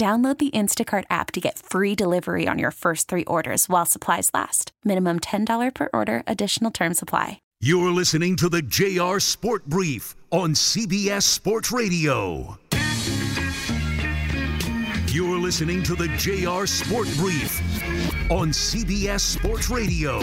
Download the Instacart app to get free delivery on your first three orders while supplies last. Minimum $10 per order, additional term supply. You're listening to the JR Sport Brief on CBS Sports Radio. You're listening to the JR Sport Brief on CBS Sports Radio.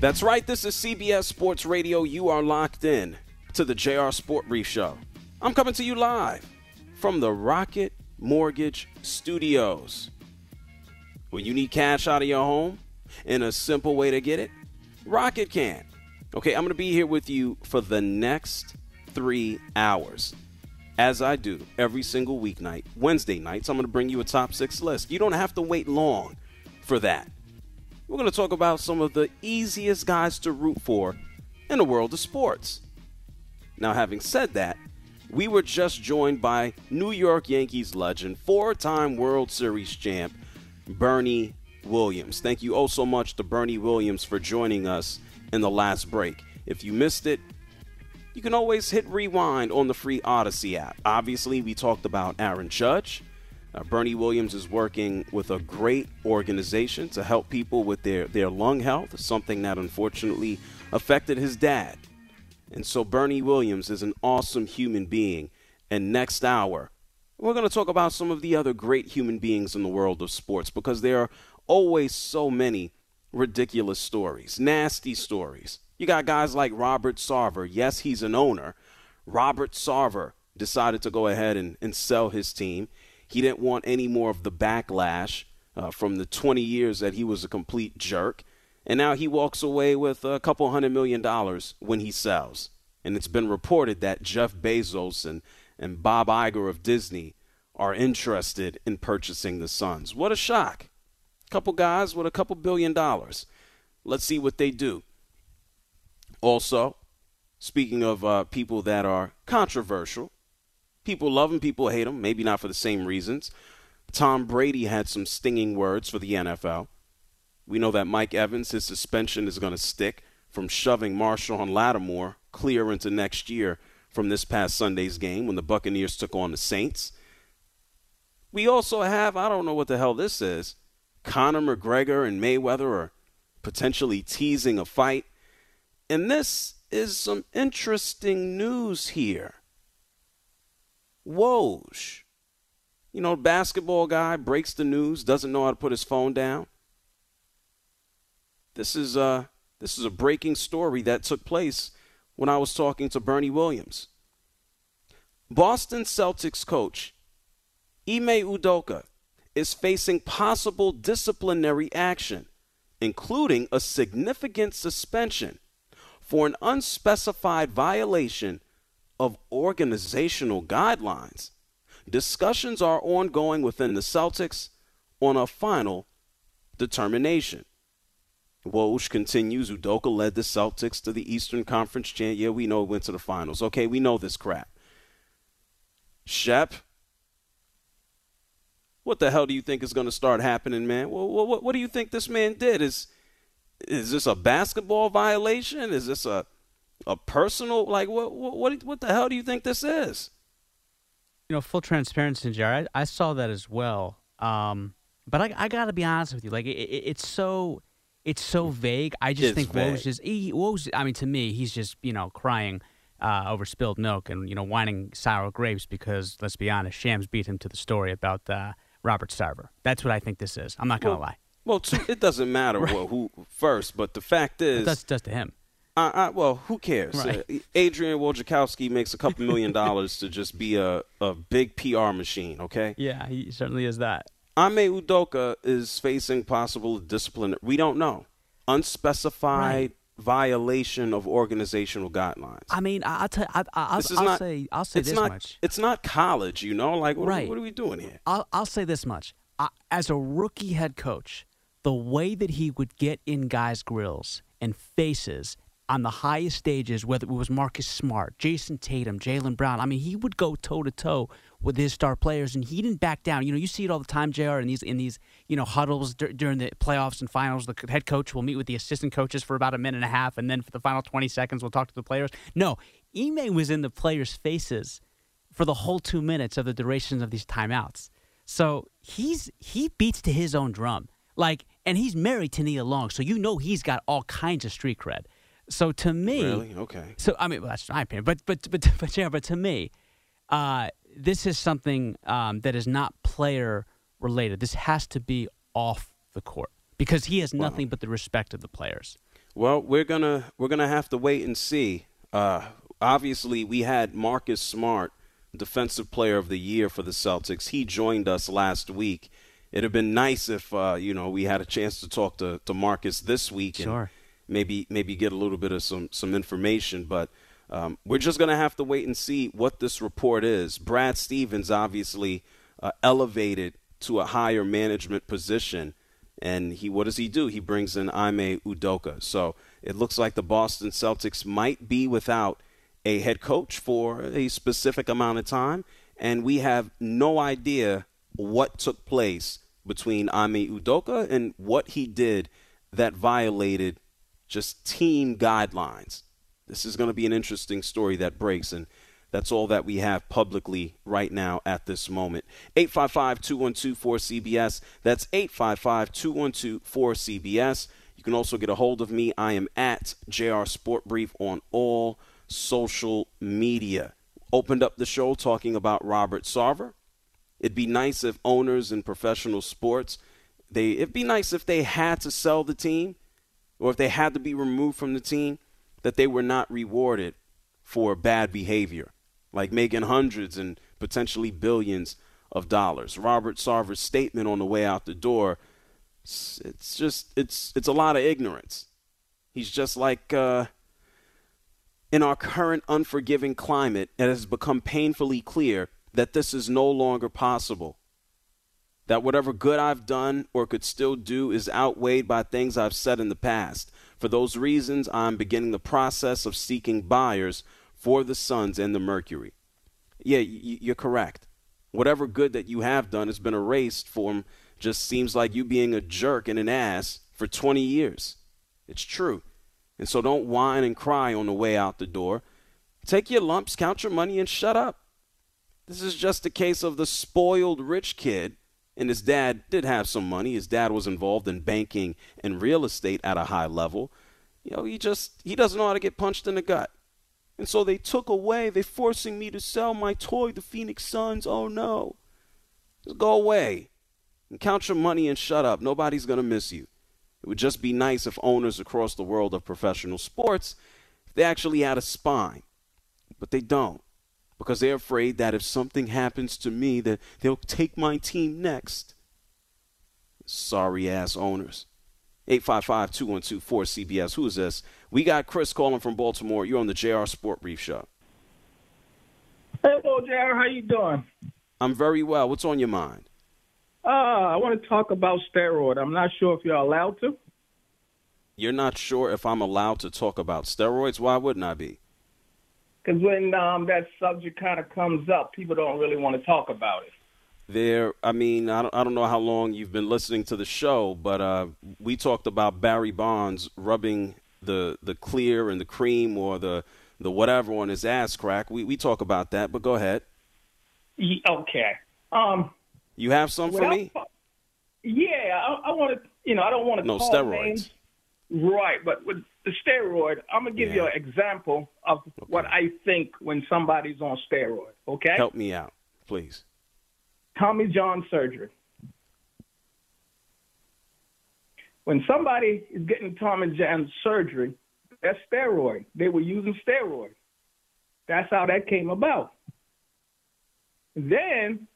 That's right, this is CBS Sports Radio. You are locked in to the JR Sport Brief Show. I'm coming to you live from the Rocket Mortgage Studios. When you need cash out of your home and a simple way to get it, Rocket can. Okay, I'm going to be here with you for the next three hours. As I do every single weeknight, Wednesday nights, I'm going to bring you a top six list. You don't have to wait long for that. We're going to talk about some of the easiest guys to root for in the world of sports. Now, having said that, we were just joined by New York Yankees legend, four time World Series champ, Bernie Williams. Thank you oh so much to Bernie Williams for joining us in the last break. If you missed it, you can always hit rewind on the free Audacy app. Obviously, we talked about Aaron Judge. Uh, Bernie Williams is working with a great organization to help people with their, their lung health, something that unfortunately affected his dad. And so Bernie Williams is an awesome human being. And next hour, we're going to talk about some of the other great human beings in the world of sports because there are always so many ridiculous stories, nasty stories. You got guys like Robert Sarver. Yes, he's an owner. Robert Sarver decided to go ahead and, and sell his team. He didn't want any more of the backlash uh, from the 20 years that he was a complete jerk. And now he walks away with a couple hundred million dollars when he sells. And it's been reported that Jeff Bezos and, and Bob Iger of Disney are interested in purchasing the Suns. What a shock. Couple guys with a couple billion dollars. Let's see what they do. Also, speaking of uh, people that are controversial, people love them, people hate them, maybe not for the same reasons. Tom Brady had some stinging words for the NFL. We know that Mike Evans, his suspension is going to stick from shoving Marshon Lattimore clear into next year from this past Sunday's game when the Buccaneers took on the Saints. We also have, I don't know what the hell this is, Conor McGregor and Mayweather are potentially teasing a fight. And this is some interesting news here. Woj, you know, basketball guy breaks the news, doesn't know how to put his phone down. This is uh this is a breaking story that took place when I was talking to Bernie Williams. Boston Celtics coach Ime Udoka is facing possible disciplinary action, including a significant suspension for an unspecified violation of organizational guidelines. Discussions are ongoing within the Celtics on a final determination. Woj continues. Udoka led the Celtics to the Eastern Conference champ. Yeah, we know it went to the finals. Okay, we know this crap. Shep, what the hell do you think is going to start happening, man? What, what, what do you think this man did? Is is this a basketball violation? Is this a a personal like what what what the hell do you think this is? You know, full transparency, Jared. I, I saw that as well. Um, but I, I got to be honest with you. Like, it, it, it's so it's so vague. I just It's think vague. Is he. I mean, to me, he's just you know crying. uh, over spilled milk and you know whining sour grapes because let's be honest, Shams beat him to the story about uh, Robert Sarver. That's what I think this is. I'm not gonna Well, lie. Well, it doesn't matter well, who first, but the fact is, That's just to him. I, I, well, who cares? Right. Uh, Adrian Wojciechowski makes a couple million dollars to just be a, a big PR machine, okay? Yeah, he certainly is that. Ime Udoka is facing possible discipline. We don't know. Unspecified violation of organizational guidelines. I mean, I- I'll tell. I, I, I'll, This is I'll not- say. I'll say it's this not, much. It's not college, you know? Like, what, Right. what are we doing here? I'll, I'll say this much. I, as a rookie head coach, the way that he would get in guys' grills and faces on the highest stages, whether it was Marcus Smart, Jayson Tatum, Jaylen Brown, I mean, he would go toe to toe with his star players, and he didn't back down. You know, you see it all the time, Jr. In these in these you know huddles dur- during the playoffs and finals, the head coach will meet with the assistant coaches for about a minute and a half, and then for the final twenty seconds, we'll talk to the players. No, Ime was in the players' faces for the whole two minutes of the duration of these timeouts. So he's he beats to his own drum. Like, and he's married to Nia Long, so you know he's got all kinds of street cred. So to me, Really? Okay. so I mean, well, that's my opinion, but but but but yeah, but to me, uh, this is something um, that is not player related. This has to be off the court because he has nothing but the respect of the players. Well, we're gonna we're gonna have to wait and see. Uh, obviously, we had Marcus Smart, Defensive Player of the Year for the Celtics. He joined us last week. It'd have been nice if uh, you know we had a chance to talk to, to Marcus this week and Sure. Maybe maybe get a little bit of some some information. But um, we're just gonna have to wait and see what this report is. Brad Stevens obviously uh, elevated to a higher management position. And he, what does he do? He brings in Ime Udoka. So it looks like the Boston Celtics might be without a head coach for a specific amount of time, and we have no idea what took place between Ime Udoka and what he did that violated just team guidelines. This is going to be an interesting story that breaks, and that's all that we have publicly right now at this moment. 855 212 4CBS. That's 855 212 4CBS. You can also get a hold of me. I am at JR Sport Brief on all social media. Opened up the show talking about Robert Sarver. It'd be nice if owners in professional sports, they it'd be nice if they had to sell the team or if they had to be removed from the team, that they were not rewarded for bad behavior, like making hundreds and potentially billions of dollars. Robert Sarver's statement on the way out the door, it's, just it's it's a lot of ignorance. He's just like uh, in our current unforgiving climate, it has become painfully clear that this is no longer possible. That whatever good I've done or could still do is outweighed by things I've said in the past. For those reasons, I'm beginning the process of seeking buyers for the Suns and the Mercury. Yeah, you're correct. Whatever good that you have done has been erased from just seems like you being a jerk and an ass for 20 years. It's true. And so don't whine and cry on the way out the door. Take your lumps, count your money, and shut up. This is just a case of the spoiled rich kid, and his dad did have some money. His dad was involved in banking and real estate at a high level. You know, he just he doesn't know how to get punched in the gut. And so they took away, they're forcing me to sell my toy, the Phoenix Suns. Oh no. Just go away. And count your money and shut up. Nobody's gonna miss you. It would just be nice if owners across the world of professional sports if they actually had a spine. But they don't because they're afraid that if something happens to me that they'll take my team next. Sorry ass owners. 855-212-4CBS. Who is this? We got Chris calling from Baltimore. You're on the JR Sport Brief Show. Hello, JR. How you doing? I'm very well. What's on your mind? Uh, I want to talk about steroid. I'm not sure if you're allowed to. You're not sure if I'm allowed to talk about steroids? Why wouldn't I be? Because when um, that subject kind of comes up, people don't really want to talk about it. There, I mean, I don't, I don't know how long you've been listening to the show, but uh, we talked about Barry Bonds rubbing the the clear and the cream or the the whatever on his ass crack. We we talk about that, but go ahead. Okay. Um, You have some for me? Yeah, I, I want to. You know, I don't want to No steroids. names. Right, but with the steroid, I'm gonna give Yeah. you an example of what I think when somebody's on steroid. Okay, Help me out, please. Tommy John surgery. When somebody is getting Tommy John surgery, that's steroid. They were using steroid. That's how that came about. Then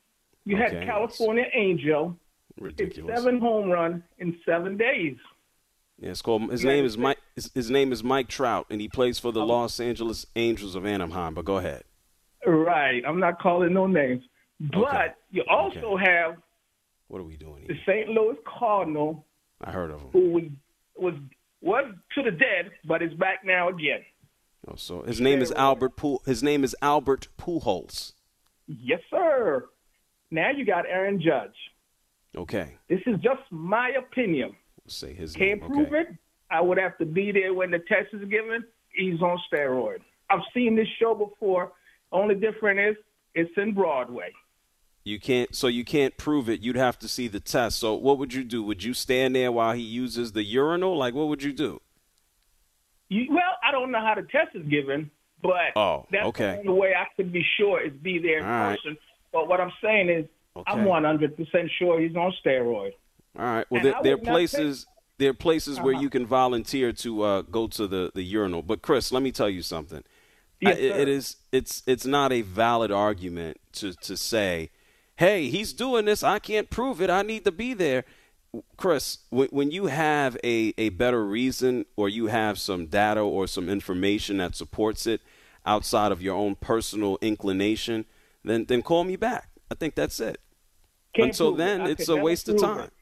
you Okay. had California Angel, Ridiculous. seven home run in seven days. Yeah, it's called. His Yeah, name is Mike. His, his name is Mike Trout, and he plays for the Los Angeles Angels of Anaheim. But go ahead. Right. I'm not calling no names. But Okay. you also have What are we doing Here? the? St. Louis Cardinal, I heard of him. who was was was to the dead, but is back now again. Oh, so his name is Albert Pool. His name is Albert Pujols. Yes, sir. Now you got Aaron Judge. Okay, This is just my opinion. Say his Can't name. prove Okay. it. I would have to be there when the test is given. He's on steroid. I've seen this show before. Only difference is it's in Broadway. You can't. So you can't prove it. You'd have to see the test. So what would you do? Would you stand there while he uses the urinal? Like what would you do? You, well, I don't know how the test is given, but Oh, that's okay. the only way I could be sure is be there in All right. person. But what I'm saying is, I'm 100% sure he's on steroid. All right. Well, there, there are places. There are places where Uh-huh. you can volunteer to uh, go to the, the urinal. But Chris, let me tell you something. Yes, I- it is. It's it's not a valid argument to to say, "Hey, he's doing this. I can't prove it. I need to be there." Chris, when, when you have a, a better reason or you have some data or some information that supports it outside of your own personal inclination, then then call me back. I think that's it. Can't Until prove it. then, it's a waste of time. it.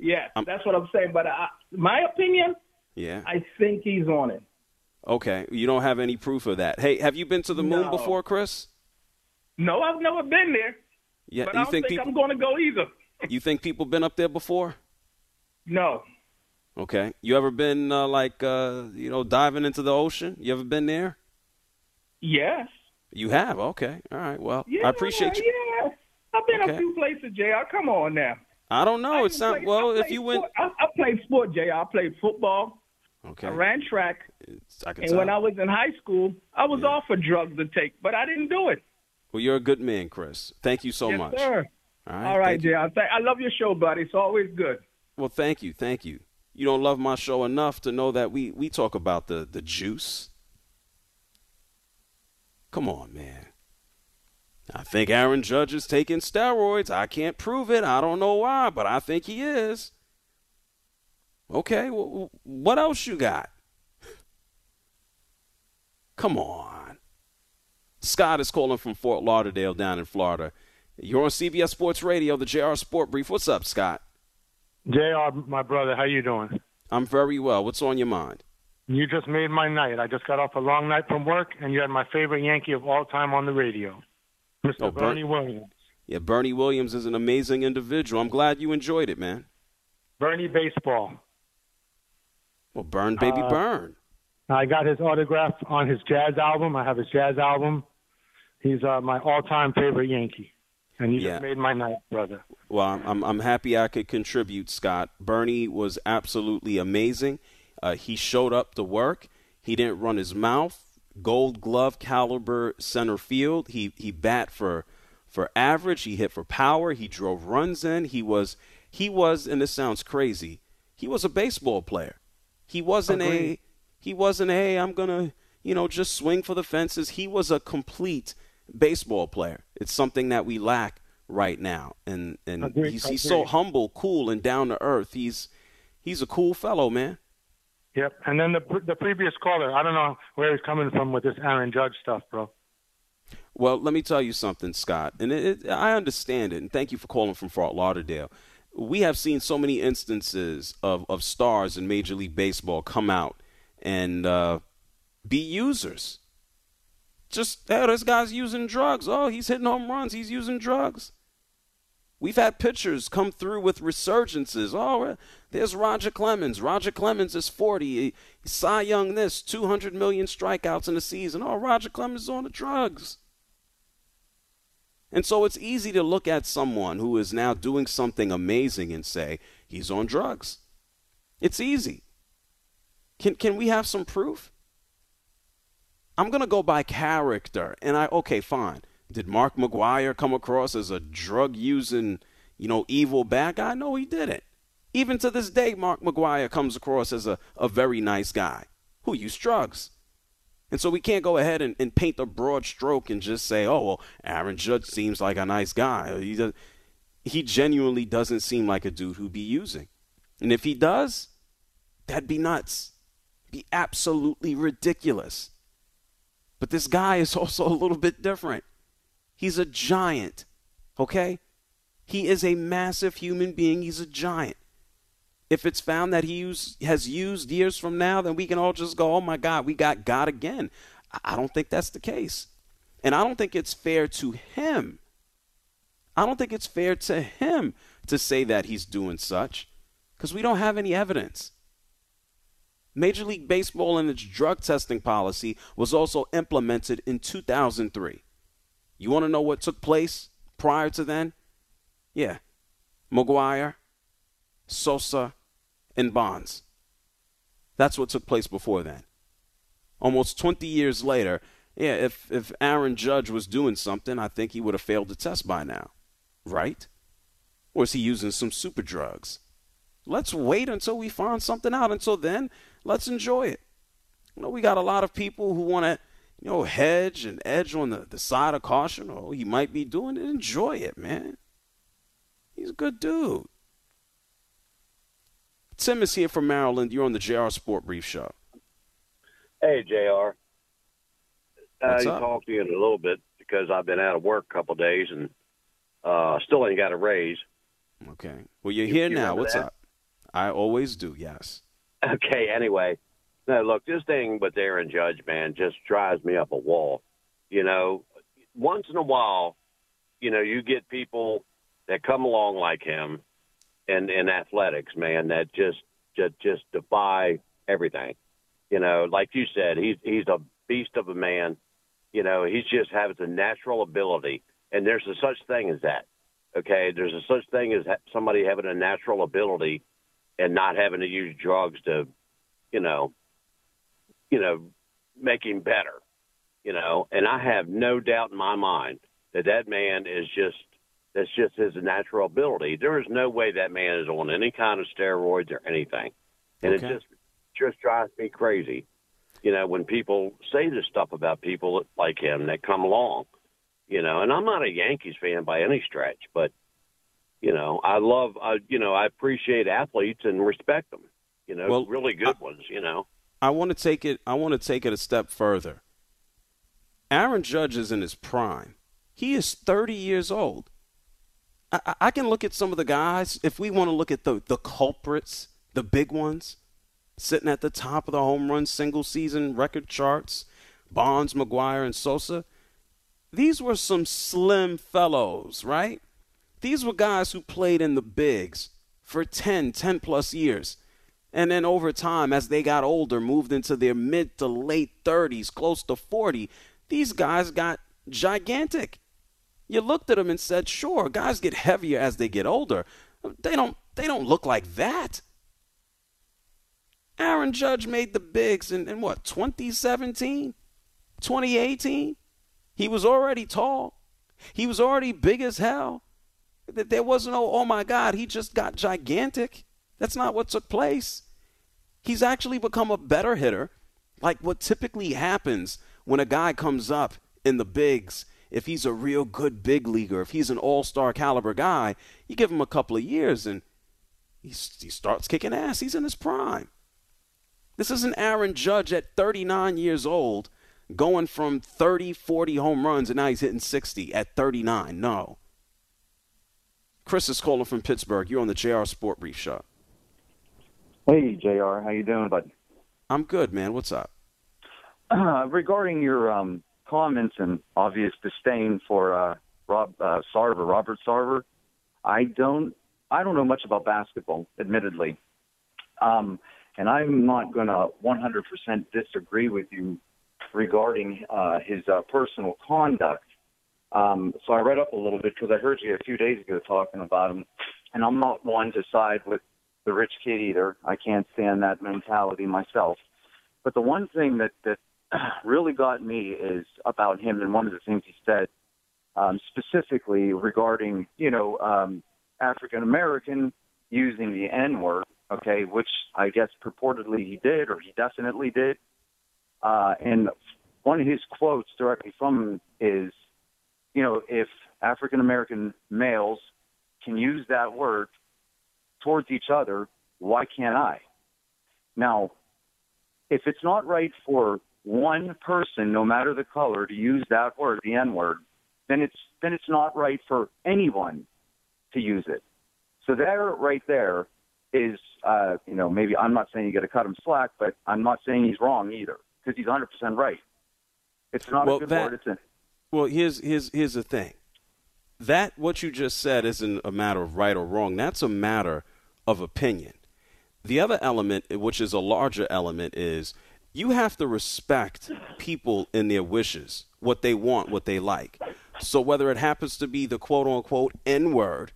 Yes, I'm- that's what I'm saying. But I, my opinion, Yeah. I think he's on it. Okay. You don't have any proof of that. Hey, have you been to the moon No. before, Chris? No, I've never been there, Yeah. but you I don't think, think, people I'm going to go either. you think people been up there before? No, Okay. You ever been uh, like uh, you know diving into the ocean? You ever been there? yes, You have. Okay. All right. Well, yeah, I appreciate you. Yeah, I've been Okay. a few places, Jr. Come on now. I don't know. I It even sounds played- well. If you went, I, I played sport, Jay. I played football. okay. I ran track. It's- I can And tell. when I was in high school, I was Yeah. offered drugs to take, but I didn't do it. well, you're a good man, Chris. Thank you so yes, much. sir. All right. All right, you. I Th- I love your show, buddy. It's always good. Well, thank you. Thank you. You don't love my show enough to know that we we talk about the the juice. Come on, man. I think Aaron Judge is taking steroids. I can't prove it. I don't know why, but I think he is. Okay, wh- what else you got? Come on. Scott is calling from Fort Lauderdale down in Florida. You're on CBS Sports Radio, the JR Sport Brief. What's up, Scott? Jr., my brother, how you doing? I'm very well. What's on your mind? You just made my night. I just got off a long night from work, and you had my favorite Yankee of all time on the radio, Mr. Oh, Bernie Williams. Yeah, Bernie Williams is an amazing individual. I'm glad you enjoyed it, man. Bernie baseball. Well, burn, baby, Uh, burn. I got his autograph on his jazz album. I have his jazz album. He's uh, my all-time favorite Yankee, and you Yeah. just made my night, brother. Well, I'm, I'm, I'm happy I could contribute, Scott. Bernie was absolutely amazing. Uh, he showed up to work. He didn't run his mouth. Gold glove caliber center field. He he bat for for average. He hit for power. He drove runs in. He was he was, and this sounds crazy. He was a baseball player. He wasn't a he wasn't a I'm gonna you know just swing for the fences. He was a complete baseball player. It's something that we lack right now, and and Agreed, he's he's so humble, cool, and down to earth. He's he's a cool fellow, man. Yep. And then the the previous caller, I don't know where he's coming from with this Aaron Judge stuff, bro. Well, let me tell you something, Scott, and it, it, I understand it, and thank you for calling from Fort Lauderdale. We have seen so many instances of, of stars in Major League Baseball come out and uh, be users. Just, hey, this guy's using drugs. Oh, he's hitting home runs. He's using drugs. We've had pitchers come through with resurgences. Oh, there's Roger Clemens. Roger Clemens is 40. Cy Young this, 200 million strikeouts in a season. Oh, Roger Clemens is on the drugs. And so it's easy to look at someone who is now doing something amazing and say, he's on drugs. It's easy. Can can we have some proof? I'm gonna go by character, and I okay, fine. Did Mark McGwire come across as a drug using, you know, evil bad guy? No, he didn't. Even to this day, Mark McGwire comes across as a, a very nice guy who used drugs. And so we can't go ahead and, and paint a broad stroke and just say, oh, well, Aaron Judge seems like a nice guy. He, does, he genuinely doesn't seem like a dude who'd be using. And if he does, that'd be nuts. Be absolutely ridiculous. But this guy is also a little bit different. He's a giant, okay? He is a massive human being. He's a giant. If it's found that he use, has used years from now, then we can all just go, oh my God, we got God again. I don't think that's the case. And I don't think it's fair to him. I don't think it's fair to him to say that he's doing such because we don't have any evidence. Major League Baseball and its drug testing policy was also implemented in 2003. You want to know what took place prior to then? Yeah. McGwire, Sosa, and Bonds. That's what took place before then. Almost 20 years later, yeah, if, if Aaron Judge was doing something, I think he would have failed the test by now. Right? Or is he using some super drugs? Let's wait until we find something out. Until then, let's enjoy it. You know, we got a lot of people who want to, you know, hedge and edge on the, the side of caution. Oh, he might be doing it. Enjoy it, man. He's a good dude. Tim is here from Maryland. You're on the JR Sport Brief Show. Hey, JR. What's uh, up? talk to you in a little bit because I've been out of work a couple of days and uh, still ain't got a raise. Okay. Well, you're You- here you now. What's that? up? I always do, yes. Okay, anyway. No, look, this thing with Aaron Judge, man, just drives me up a wall. You know, once in a while, you know, you get people that come along like him and in athletics, man, that just just just defy everything. You know, like you said, he's he's a beast of a man. You know, he just has a natural ability, and there's a such thing as that. Okay, there's a such thing as somebody having a natural ability and not having to use drugs to, you know, you know, make him better. You know, and I have no doubt in my mind that that man is just that's just his natural ability. There is no way that man is on any kind of steroids or anything, and Okay. it just just drives me crazy. You know, when people say this stuff about people like him that come along, you know, and I'm not a Yankees fan by any stretch, but you know, I love, I, you know, I appreciate athletes and respect them. You know, Well, really good ones. You know, I want to take it. I want to take it a step further. Aaron Judge is in his prime. He is 30 years old. I, I- can look at some of the guys. If we want to look at the the culprits, the big ones, sitting at the top of the home run single season record charts, Bonds, McGwire, and Sosa. These were some slim fellows, right? These were guys who played in the bigs for 10, 10 plus years. And then over time, as they got older, moved into their mid to late 30s, close to 40, these guys got gigantic. You looked at them and said, sure, guys get heavier as they get older. They don't, they don't look like that. Aaron Judge made the bigs in, in what, 2017? 2018? He was already tall. He was already big as hell. Th- There wasn't no, oh my God, he just got gigantic. That's not what took place. He's actually become a better hitter, like what typically happens when a guy comes up in the bigs. If he's a real good big leaguer, if he's an all star caliber guy, you give him a couple of years and he, he starts kicking ass. He's in his prime. This is an Aaron Judge at 39 years old going from 30, 40 home runs and now he's hitting 60 at 39. No. Chris is calling from Pittsburgh. You're on the JR Sport Brief Show. Hey, Jr. How you doing, bud? I'm good, man. What's up? Uh, regarding your um, comments and obvious disdain for uh, Rob uh, Sarver, Robert Sarver, I don't, I don't know much about basketball, admittedly, um, and I'm not going to 100% disagree with you regarding uh, his uh, personal conduct. Um, so I read up a little bit because I heard you a few days ago talking about him, and I'm not one to side with the rich kid either. I can't stand that mentality myself. But the one thing that that really got me is about him, and one of the things he said um, specifically regarding you know um, African American using the N word, okay, which I guess purportedly he did, or he definitely did. Uh, and one of his quotes directly from him is, you know, if African American males can use that word towards each other, why can't I? Now, if it's not right for one person, no matter the color, to use that word, the N word, then it's then it's not right for anyone to use it. So there, right there, is uh, you know maybe I'm not saying you got to cut him slack, but I'm not saying he's wrong either because he's 100 percent right. It's not well, a good that, word. It's a well, here's here's here's the thing. That what you just said isn't a matter of right or wrong. That's a matter of opinion. The other element, which is a larger element, is you have to respect people in their wishes, what they want, what they like. So whether it happens to be the quote unquote N word,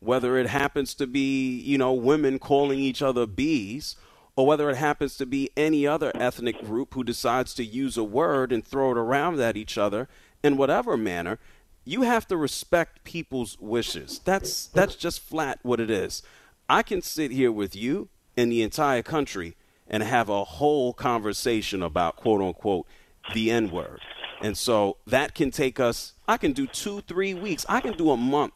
whether it happens to be, you know, women calling each other bees, or whether it happens to be any other ethnic group who decides to use a word and throw it around at each other in whatever manner, you have to respect people's wishes. That's that's just flat what it is. I can sit here with you and the entire country and have a whole conversation about quote unquote the N word. And so that can take us I can do 2 3 weeks. I can do a month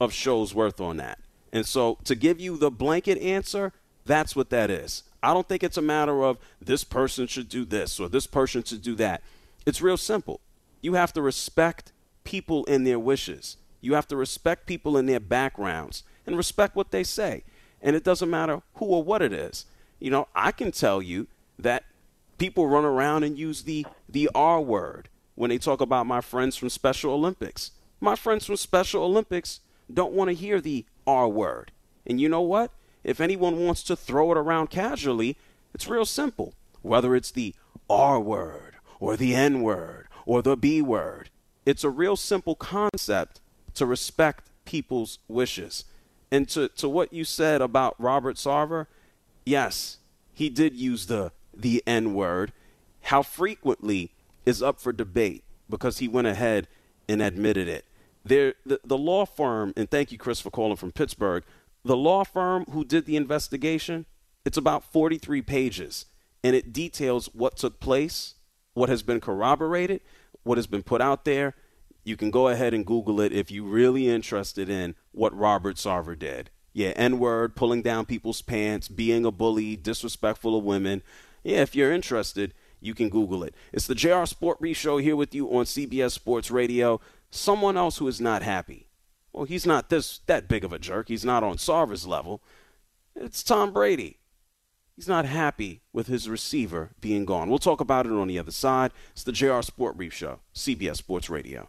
of shows worth on that. And so to give you the blanket answer, that's what that is. I don't think it's a matter of this person should do this or this person should do that. It's real simple. You have to respect people in their wishes. You have to respect people in their backgrounds and respect what they say. And it doesn't matter who or what it is. You know, I can tell you that people run around and use the the R word when they talk about my friends from Special Olympics. My friends from Special Olympics don't want to hear the R word. And you know what? If anyone wants to throw it around casually, it's real simple. Whether it's the R word or the N word or the B word, it's a real simple concept to respect people's wishes. And to, to what you said about Robert Sarver, yes, he did use the the N word. How frequently is up for debate because he went ahead and admitted it. There, the, the law firm, and thank you, Chris, for calling from Pittsburgh. The law firm who did the investigation, it's about 43 pages, and it details what took place, what has been corroborated, what has been put out there. You can go ahead and Google it if you're really interested in what Robert Sarver did. Yeah, N word, pulling down people's pants, being a bully, disrespectful of women. Yeah, if you're interested, you can Google it. It's the JR Sport Brief Show here with you on CBS Sports Radio. Someone else who is not happy. Well, he's not this that big of a jerk. He's not on Sarver's level. It's Tom Brady. He's not happy with his receiver being gone. We'll talk about it on the other side. It's the JR Sport Brief Show, CBS Sports Radio.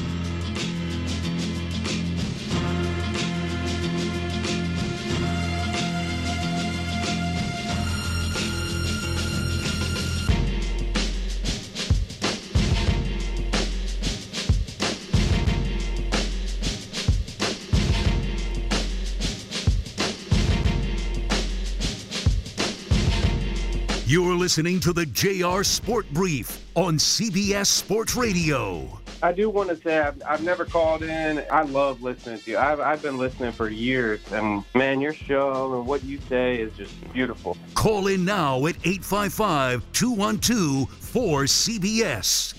You're listening to the JR Sport Brief on CBS Sports Radio. I do want to say I've, I've never called in. I love listening to you. I've, I've been listening for years. And man, your show and what you say is just beautiful. Call in now at 855 212 4CBS.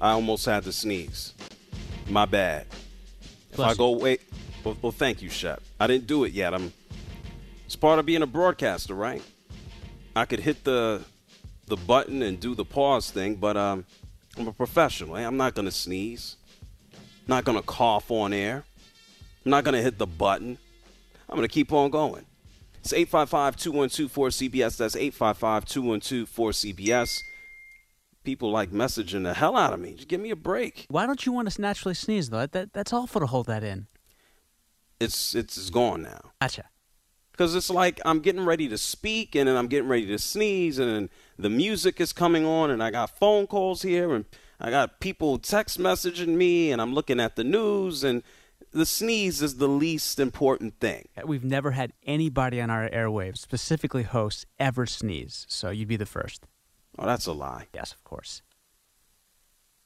I almost had to sneeze. My bad. If Bless I go wait, well, well, thank you, Shep. I didn't do it yet. I'm. It's part of being a broadcaster, right? I could hit the the button and do the pause thing, but um, I'm a professional. eh? I'm not gonna sneeze. Not gonna cough on air. I'm not gonna hit the button. I'm gonna keep on going. It's 855-212-4CBS. That's 855-212-4CBS. People like messaging the hell out of me. Just give me a break. Why don't you want to naturally sneeze though? That, that's awful to hold that in. It's it's, it's gone now. Gotcha. Because it's like I'm getting ready to speak and then I'm getting ready to sneeze and then the music is coming on and I got phone calls here and I got people text messaging me, and I'm looking at the news, and the sneeze is the least important thing. We've never had anybody on our airwaves, specifically hosts, ever sneeze. So you'd be the first. Oh, that's a lie. Yes, of course.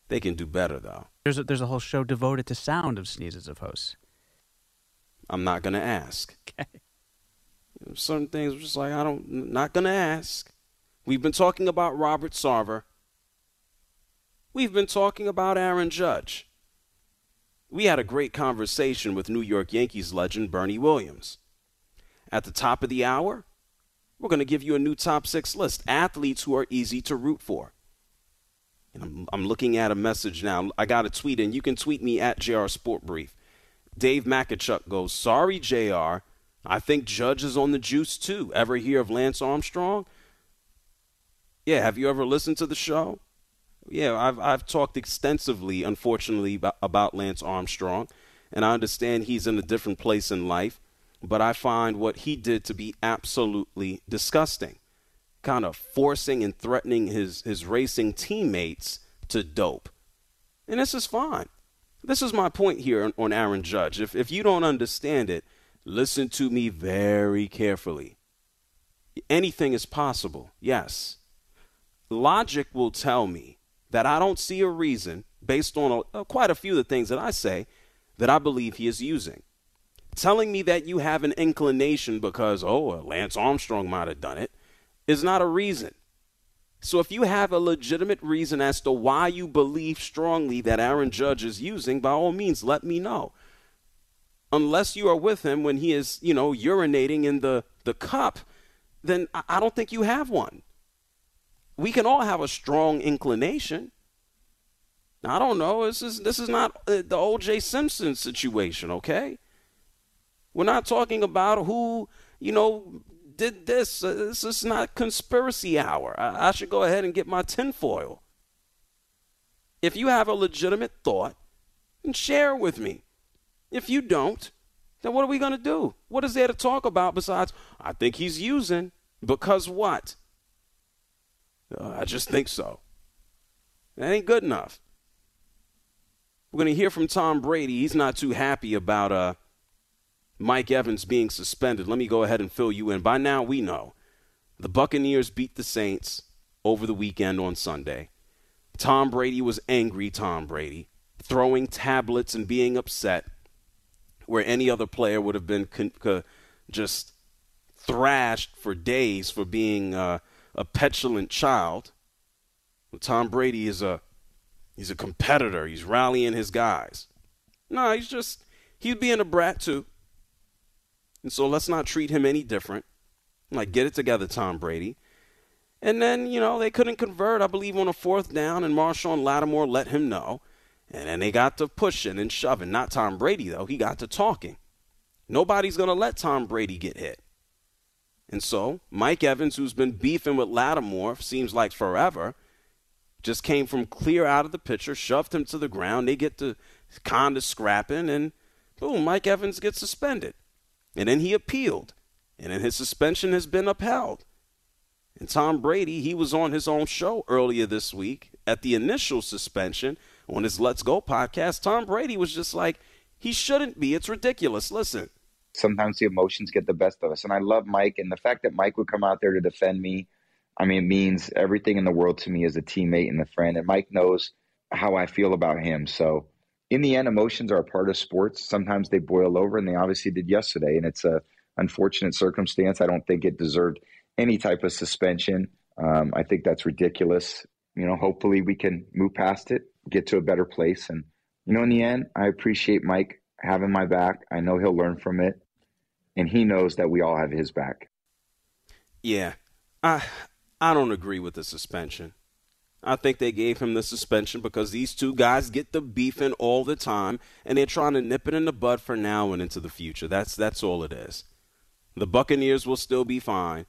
They can do better, though. There's a, there's a whole show devoted to sound of sneezes of hosts. I'm not going to ask. Okay. Certain things are just like, I don't, not going to ask. We've been talking about Robert Sarver. We've been talking about Aaron Judge. We had a great conversation with New York Yankees legend Bernie Williams. At the top of the hour, we're going to give you a new top six list athletes who are easy to root for. And I'm, I'm looking at a message now. I got a tweet, and you can tweet me at JR Sport Brief. Dave Makachuk goes, Sorry, JR. I think Judge is on the juice too. Ever hear of Lance Armstrong? Yeah, have you ever listened to the show? Yeah, I've I've talked extensively, unfortunately, about Lance Armstrong, and I understand he's in a different place in life, but I find what he did to be absolutely disgusting, kind of forcing and threatening his his racing teammates to dope, and this is fine. This is my point here on Aaron Judge. If if you don't understand it, listen to me very carefully. Anything is possible, yes. Logic will tell me that I don't see a reason, based on a, uh, quite a few of the things that I say, that I believe he is using. Telling me that you have an inclination because, oh, Lance Armstrong might have done it, is not a reason. So if you have a legitimate reason as to why you believe strongly that Aaron Judge is using, by all means, let me know. Unless you are with him when he is, you know, urinating in the, the cup, then I don't think you have one we can all have a strong inclination. I don't know. This is this is not uh, the O.J. Simpson situation, okay? We're not talking about who you know did this. Uh, this is not conspiracy hour. I, I should go ahead and get my tinfoil. If you have a legitimate thought, then share with me. If you don't, then what are we going to do? What is there to talk about besides, I think he's using? Because what? Uh, I just think so. That ain't good enough. We're going to hear from Tom Brady. He's not too happy about uh, Mike Evans being suspended. Let me go ahead and fill you in. By now, we know the Buccaneers beat the Saints over the weekend on Sunday. Tom Brady was angry, Tom Brady, throwing tablets and being upset where any other player would have been con- con- just thrashed for days for being. Uh, a petulant child. Tom Brady is a he's a competitor. He's rallying his guys. No, he's just he's being a brat too. And so let's not treat him any different. Like get it together, Tom Brady. And then, you know, they couldn't convert, I believe, on a fourth down, and Marshon Lattimore let him know. And then they got to pushing and shoving. Not Tom Brady, though. He got to talking. Nobody's going to let Tom Brady get hit. And so Mike Evans, who's been beefing with Lattimore, seems like forever, just came from clear out of the picture, shoved him to the ground. They get to kind of scrapping, and boom, Mike Evans gets suspended. And then he appealed, and then his suspension has been upheld. And Tom Brady, he was on his own show earlier this week at the initial suspension on his Let's Go podcast. Tom Brady was just like, he shouldn't be. It's ridiculous. Listen, sometimes the emotions get the best of us. And I love Mike, and the fact that Mike would come out there to defend me, I mean, it means everything in the world to me as a teammate and a friend. And Mike knows how I feel about him. So, in the end, emotions are a part of sports. Sometimes they boil over, and they obviously did yesterday. And it's a unfortunate circumstance. I don't think it deserved any type of suspension. Um, I think that's ridiculous. You know, hopefully we can move past it, get to a better place. And, you know, in the end, I appreciate Mike having my back. I know he'll learn from it and he knows that we all have his back. Yeah, I I don't agree with the suspension. I think they gave him the suspension because these two guys get the beefing all the time, and they're trying to nip it in the bud for now and into the future. That's that's all it is. The Buccaneers will still be fine.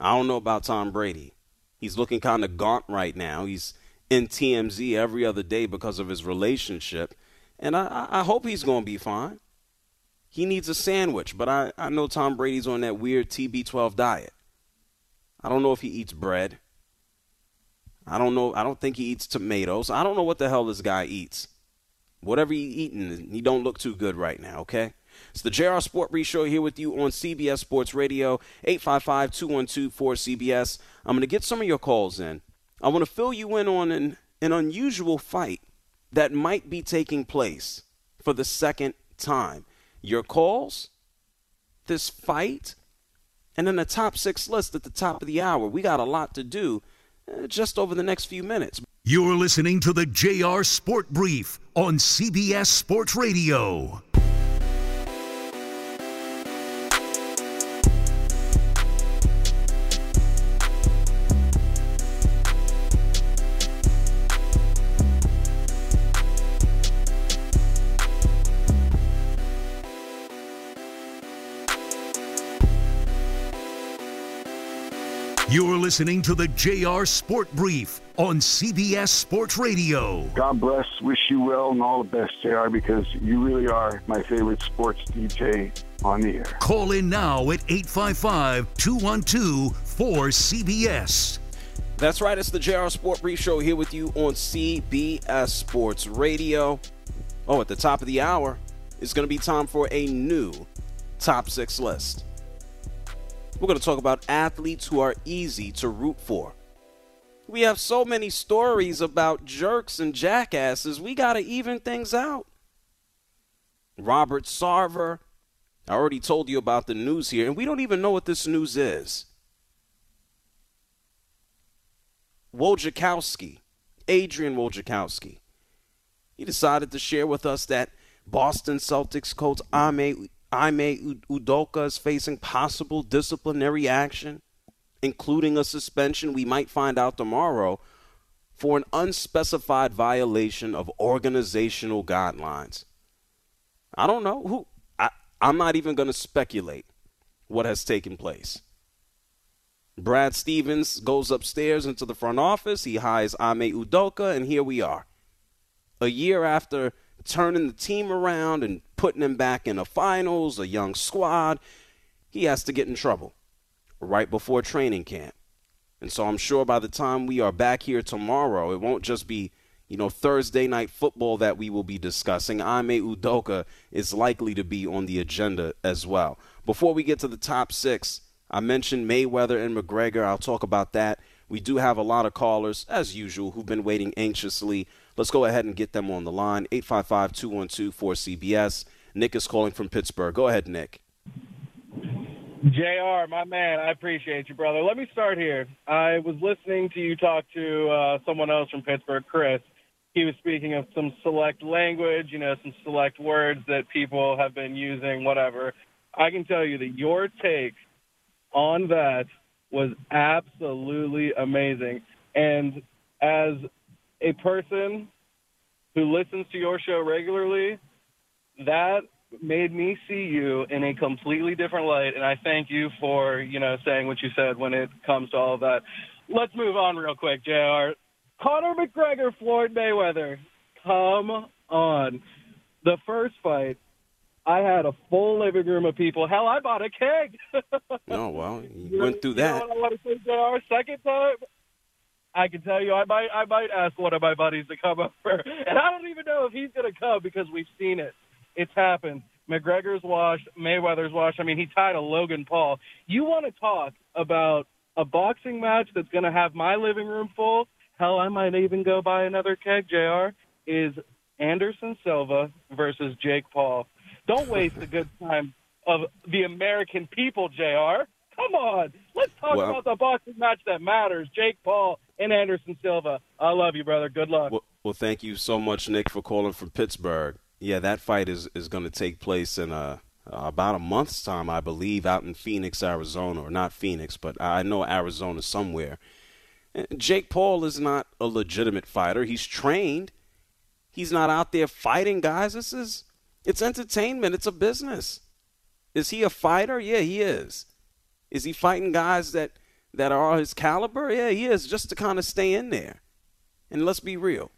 I don't know about Tom Brady. He's looking kind of gaunt right now. He's in TMZ every other day because of his relationship, and I, I hope he's going to be fine. He needs a sandwich, but I, I know Tom Brady's on that weird TB12 diet. I don't know if he eats bread. I, don't know. I don't think he eats tomatoes. I don't know what the hell this guy eats. Whatever he's eating, he don't look too good right now, okay? It's the JR Sport Brief Show here with you on CBS Sports Radio, 855-212-4CBS. I'm going to get some of your calls in. I want to fill you in on an, an unusual fight that might be taking place for the second time. Your calls, this fight, and then the top six list at the top of the hour. We got a lot to do uh, just over the next few minutes. You're listening to the JR Sport Brief on CBS Sports Radio. You're listening to the JR Sport Brief on CBS Sports Radio. God bless, wish you well, and all the best, JR, because you really are my favorite sports DJ on the air. Call in now at 855 212 4CBS. That's right, it's the JR Sport Brief Show here with you on CBS Sports Radio. Oh, at the top of the hour, it's going to be time for a new top six list. We're going to talk about athletes who are easy to root for. We have so many stories about jerks and jackasses, we got to even things out. Robert Sarver, I already told you about the news here, and we don't even know what this news is. Wojnarowski, Adrian Wojnarowski, he decided to share with us that Boston Celtics coach Ime Ime Udoka is facing possible disciplinary action, including a suspension we might find out tomorrow for an unspecified violation of organizational guidelines. I don't know who. I, I'm not even going to speculate what has taken place. Brad Stevens goes upstairs into the front office. He hires Ime Udoka, and here we are. A year after turning the team around and putting him back in the finals, a young squad, he has to get in trouble right before training camp. And so I'm sure by the time we are back here tomorrow, it won't just be, you know, Thursday night football that we will be discussing. Ime Udoka is likely to be on the agenda as well. Before we get to the top six, I mentioned Mayweather and McGregor. I'll talk about that. We do have a lot of callers, as usual, who've been waiting anxiously Let's go ahead and get them on the line. 855 212 4CBS. Nick is calling from Pittsburgh. Go ahead, Nick. JR, my man, I appreciate you, brother. Let me start here. I was listening to you talk to uh, someone else from Pittsburgh, Chris. He was speaking of some select language, you know, some select words that people have been using, whatever. I can tell you that your take on that was absolutely amazing. And as a person who listens to your show regularly, that made me see you in a completely different light and I thank you for, you know, saying what you said when it comes to all of that. Let's move on real quick, JR. Conor McGregor, Floyd Mayweather. Come on. The first fight, I had a full living room of people. Hell, I bought a keg. oh, well, you went through that. You know what I want to say, JR? Second time, I can tell you, I might, I might ask one of my buddies to come over, and I don't even know if he's going to come because we've seen it. It's happened. McGregor's washed, Mayweather's washed. I mean, he tied a Logan Paul. You want to talk about a boxing match that's going to have my living room full? Hell, I might even go buy another keg. Jr. Is Anderson Silva versus Jake Paul? Don't waste a good time of the American people, Jr. Come on, let's talk well, about the boxing match that matters. Jake Paul and Anderson Silva. I love you, brother. Good luck. Well, well thank you so much, Nick, for calling from Pittsburgh. Yeah, that fight is, is going to take place in uh, about a month's time, I believe, out in Phoenix, Arizona, or not Phoenix, but I know Arizona somewhere. Jake Paul is not a legitimate fighter. He's trained. He's not out there fighting guys. This is it's entertainment. It's a business. Is he a fighter? Yeah, he is. Is he fighting guys that that are his caliber? Yeah, he is, just to kind of stay in there. And let's be real.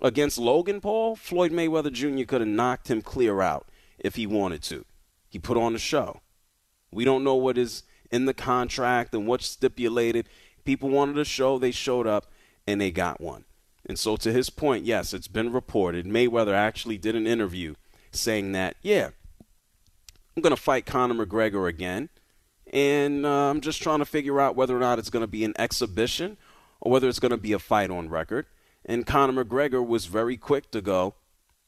Against Logan Paul, Floyd Mayweather Jr. could have knocked him clear out if he wanted to. He put on a show. We don't know what is in the contract and what's stipulated. People wanted a show, they showed up, and they got one. And so, to his point, yes, it's been reported. Mayweather actually did an interview saying that, yeah, I'm going to fight Conor McGregor again. And uh, I'm just trying to figure out whether or not it's going to be an exhibition or whether it's going to be a fight on record. And Conor McGregor was very quick to go,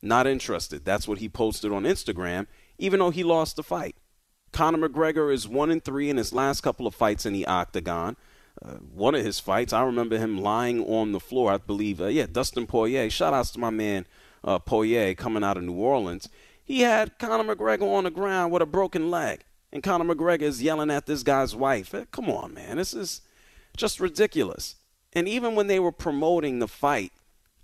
not interested. That's what he posted on Instagram, even though he lost the fight. Conor McGregor is one in three in his last couple of fights in the octagon. Uh, one of his fights, I remember him lying on the floor. I believe, uh, yeah, Dustin Poirier. Shout outs to my man uh, Poirier coming out of New Orleans. He had Conor McGregor on the ground with a broken leg, and Conor McGregor is yelling at this guy's wife. Uh, come on, man, this is just ridiculous. And even when they were promoting the fight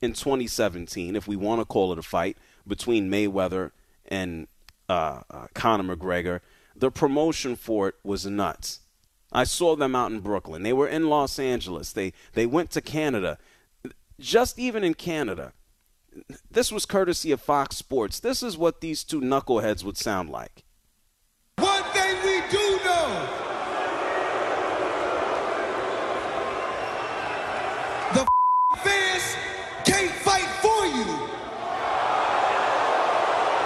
in 2017, if we want to call it a fight between Mayweather and uh, uh, Conor McGregor, the promotion for it was nuts. I saw them out in Brooklyn. They were in Los Angeles. They they went to Canada. Just even in Canada, this was courtesy of Fox Sports. This is what these two knuckleheads would sound like. One thing we do know. The fans can't fight for you.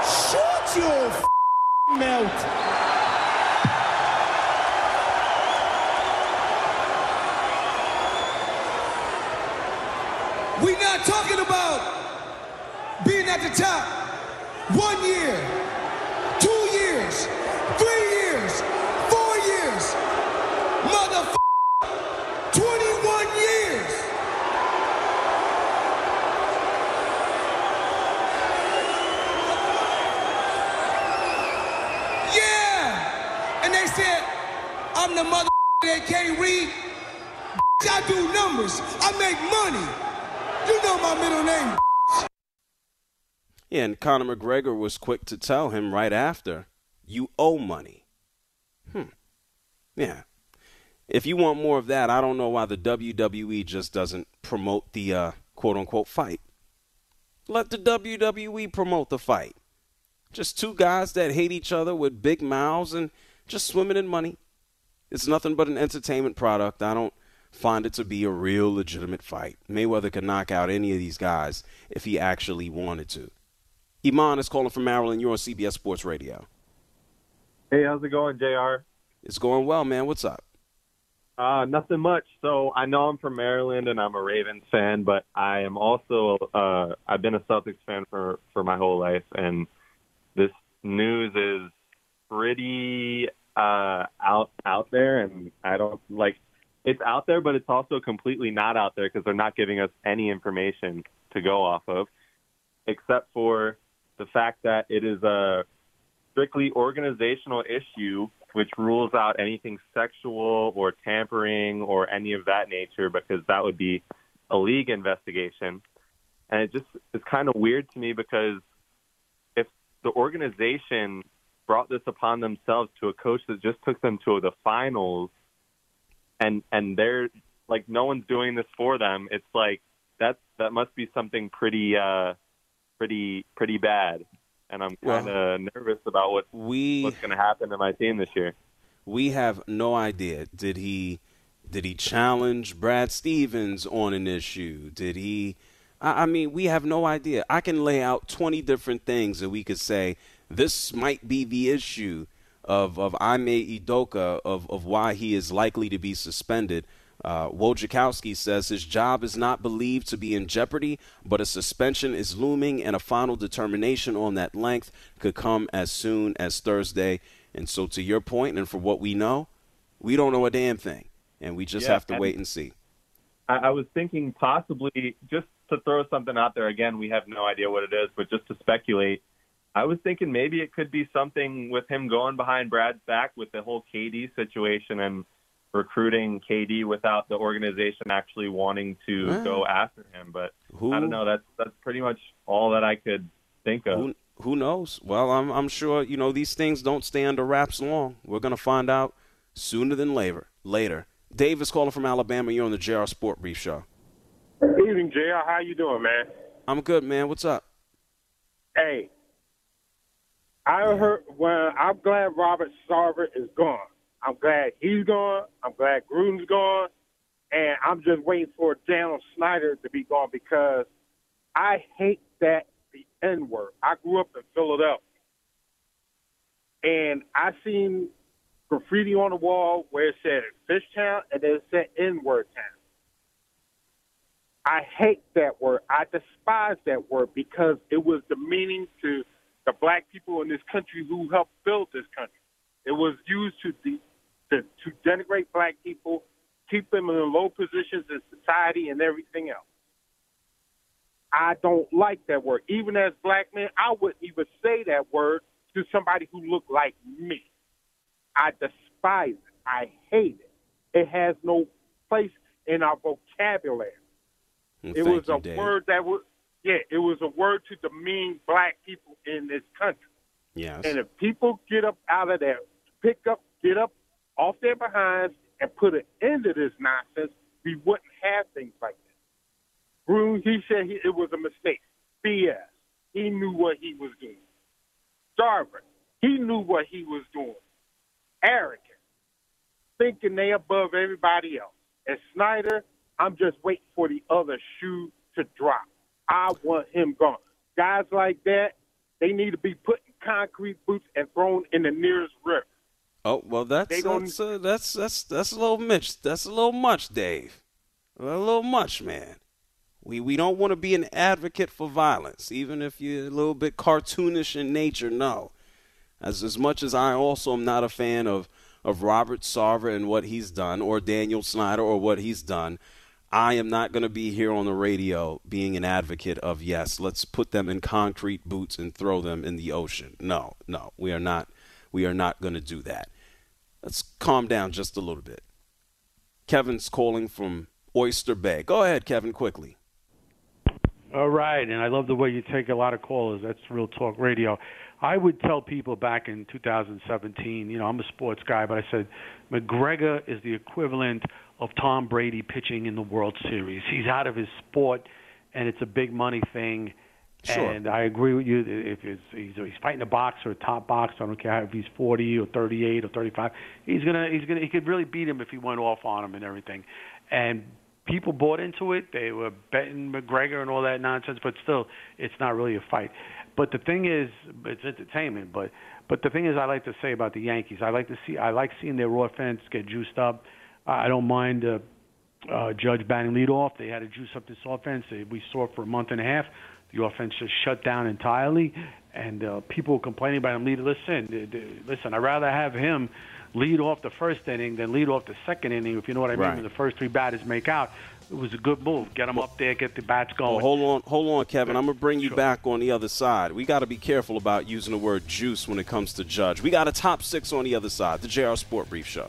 Shut mouth. We're not talking about being at the top one year, two years, three years, four years, motherfucker, 21 years. Yeah! And they said, I'm the mother that can't read. I I make money. You know my middle name. Yeah, and Conor McGregor was quick to tell him right after, you owe money. Hmm. Yeah. If you want more of that, I don't know why the WWE just doesn't promote the uh, quote unquote fight. Let the WWE promote the fight. Just two guys that hate each other with big mouths and just swimming in money. It's nothing but an entertainment product. I don't find it to be a real legitimate fight. Mayweather could knock out any of these guys if he actually wanted to. Iman is calling from Maryland. You're on CBS Sports Radio. Hey, how's it going, JR? It's going well, man. What's up? Uh, nothing much. So I know I'm from Maryland and I'm a Ravens fan, but I am also uh, I've been a Celtics fan for for my whole life, and this news is pretty uh, out out there, and I don't like it's out there, but it's also completely not out there because they're not giving us any information to go off of, except for the fact that it is a strictly organizational issue which rules out anything sexual or tampering or any of that nature because that would be a league investigation. And it just is kind of weird to me because if the organization brought this upon themselves to a coach that just took them to the finals and and they're like no one's doing this for them, it's like that that must be something pretty uh pretty pretty bad and I'm kind of well, nervous about what we what's going to happen to my team this year. We have no idea. Did he did he challenge Brad Stevens on an issue? Did he? I, I mean, we have no idea. I can lay out 20 different things that we could say this might be the issue of of Ime Udoka of of why he is likely to be suspended. Uh, Wojnarowski says his job is not believed to be in jeopardy, but a suspension is looming, and a final determination on that length could come as soon as Thursday. And so, to your point, and for what we know, we don't know a damn thing, and we just Yeah, have to wait and see. I, I was thinking possibly just to throw something out there again. We have no idea what it is, but just to speculate, I was thinking maybe it could be something with him going behind Brad's back with the whole KD situation and recruiting KD without the organization actually wanting to Well, go after him. But who- I don't know. That's that's pretty much all that I could think of. Who, who knows? Well, I'm, I'm sure you know these things don't stay under wraps long. We're gonna find out sooner than later. Later. Dave is calling from Alabama. You're on the JR Sport Brief Show. Evening, JR. How you doing, man? I'm good, man. What's up? Hey, I heard. Well, I'm glad Robert Sarver is gone. I'm glad he's gone. I'm glad Gruden's gone. and I'm just waiting for Daniel Snyder to be gone because I hate that the N word. I grew up in Philadelphia, and I seen graffiti on the wall where it said Fishtown and then it said N word town. I hate that word. I despise that word because it was demeaning to the black people in this country who helped build this country. It was used to de- to, to denigrate black people, keep them in low positions in society and everything else. I don't like that word. Even as black men, I wouldn't even say that word to somebody who looked like me. I despise it. I hate it. It has no place in our vocabulary. Well, it was you, a Dave. word that was yeah, it was a word to demean black people in this country. Yes. And if people get up out of there, pick up, get up off their behinds and put an end to this nonsense, we wouldn't have things like this. Broom, he said he, it was a mistake. BS. He knew what he was doing. Darvin, he knew what he was doing. Arrogant. Thinking they above everybody else. And Snyder, I'm just waiting for the other shoe to drop. I want him gone. Guys like that, they need to be put in concrete boots and thrown in the nearest river. Oh well, that's that's, uh, that's that's that's a little much. That's a little much, Dave. A little much, man. We we don't want to be an advocate for violence, even if you're a little bit cartoonish in nature. No, as as much as I also am not a fan of of Robert Sarver and what he's done, or Daniel Snyder or what he's done. I am not going to be here on the radio being an advocate of yes, let's put them in concrete boots and throw them in the ocean. No, no, we are not. We are not going to do that. Let's calm down just a little bit. Kevin's calling from Oyster Bay. Go ahead, Kevin, quickly. All right, and I love the way you take a lot of callers. That's Real Talk Radio. I would tell people back in 2017, you know, I'm a sports guy, but I said McGregor is the equivalent of Tom Brady pitching in the World Series. He's out of his sport, and it's a big money thing. Sure. And I agree with you. If it's, he's, he's fighting a boxer, a top boxer, I don't care if he's 40 or 38 or 35. He's gonna, he's gonna, he could really beat him if he went off on him and everything. And people bought into it. They were betting McGregor and all that nonsense, but still, it's not really a fight. But the thing is, it's entertainment. But but the thing is, I like to say about the Yankees, I like to see, I like seeing their offense get juiced up. I don't mind uh, uh, Judge batting leadoff. They had to juice up this offense. We saw it for a month and a half. The offense just shut down entirely, and uh, people were complaining about him lead. Listen, listen. I'd rather have him lead off the first inning than lead off the second inning. If you know what I mean. Right. When the first three batters make out, it was a good move. Get them up there, get the bats going. Well, hold on, hold on, Kevin. I'm gonna bring you back on the other side. We got to be careful about using the word juice when it comes to Judge. We got a top six on the other side. The JR Sport Brief Show.